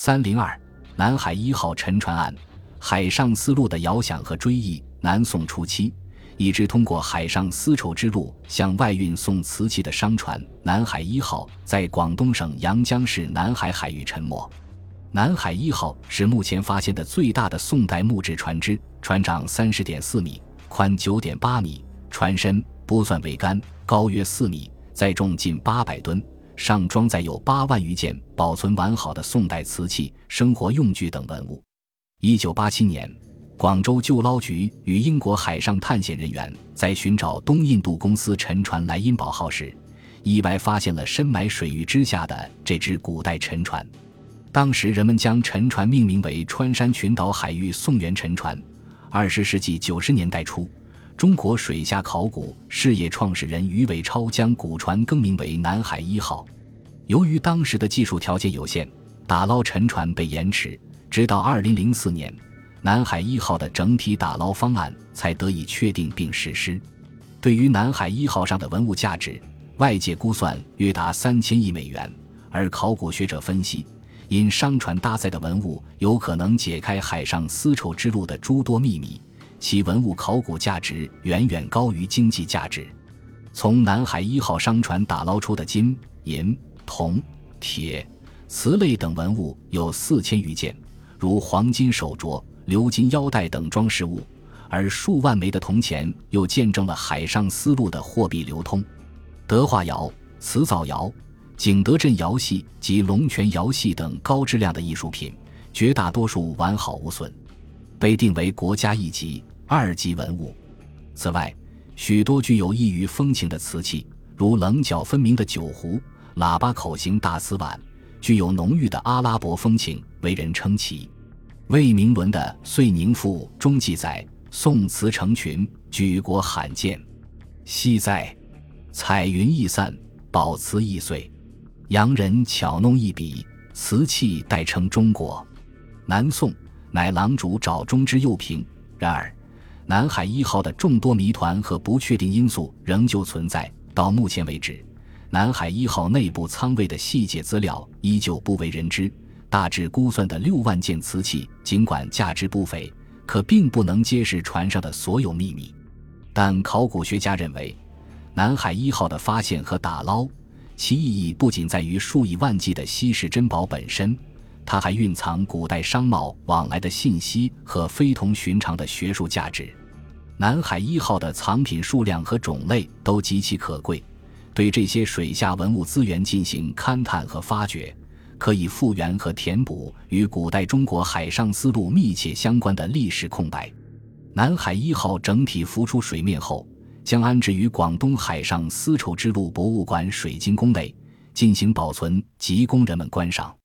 三零二，南海一号沉船案，海上丝路的遥想和追忆。南宋初期，一支通过海上丝绸之路向外运送瓷器的商船“南海一号”在广东省阳江市南海海域沉没。南海一号是目前发现的最大的宋代木质船只，船长三十点四米，宽九点八米，船身不算桅杆，高约四米，载重近八百吨，上装载有八万余件保存完好的宋代瓷器、生活用具等文物。一九八七年，广州救捞局与英国海上探险人员在寻找东印度公司沉船“莱茵堡号”时，意外发现了深埋水域之下的这只古代沉船。当时人们将沉船命名为穿山群岛海域宋元沉船。二十世纪九十年代初，中国水下考古事业创始人于伟超将古船更名为南海一号。由于当时的技术条件有限，打捞沉船被延迟，直到二零零四年，南海一号的整体打捞方案才得以确定并实施。对于南海一号上的文物价值，外界估算约达三千亿美元，而考古学者分析。因商船搭载的文物有可能解开海上丝绸之路的诸多秘密，其文物考古价值远远高于经济价值。从南海一号商船打捞出的金银、铜、铁、瓷类等文物有四千余件，如黄金手镯、鎏金腰带等装饰物，而数万枚的铜钱又见证了海上丝路的货币流通。德化窑、瓷造窑。景德镇窑系及龙泉窑系等高质量的艺术品，绝大多数完好无损，被定为国家一级、二级文物。此外，许多具有异域风情的瓷器，如棱角分明的酒壶、喇叭口型大瓷碗，具有浓郁的阿拉伯风情，为人称奇。魏明伦的《遂宁赋》中记载：“宋瓷成群，举国罕见。昔在彩云易散，宝瓷易碎。”洋人巧弄一笔，瓷器代称中国。南宋乃郎主找中之幼平。然而，南海一号的众多谜团和不确定因素仍旧存在。到目前为止，南海一号内部舱位的细节资料依旧不为人知。大致估算的六万件瓷器，尽管价值不菲，可并不能揭示船上的所有秘密。但考古学家认为，南海一号的发现和打捞。其意义不仅在于数以万计的稀世珍宝本身，它还蕴藏古代商贸往来的信息和非同寻常的学术价值。南海一号的藏品数量和种类都极其可贵，对这些水下文物资源进行勘探和发掘，可以复原和填补与古代中国海上丝路密切相关的历史空白。南海一号整体浮出水面后。将安置于广东海上丝绸之路博物馆水晶宫内，进行保存，及供人们观赏。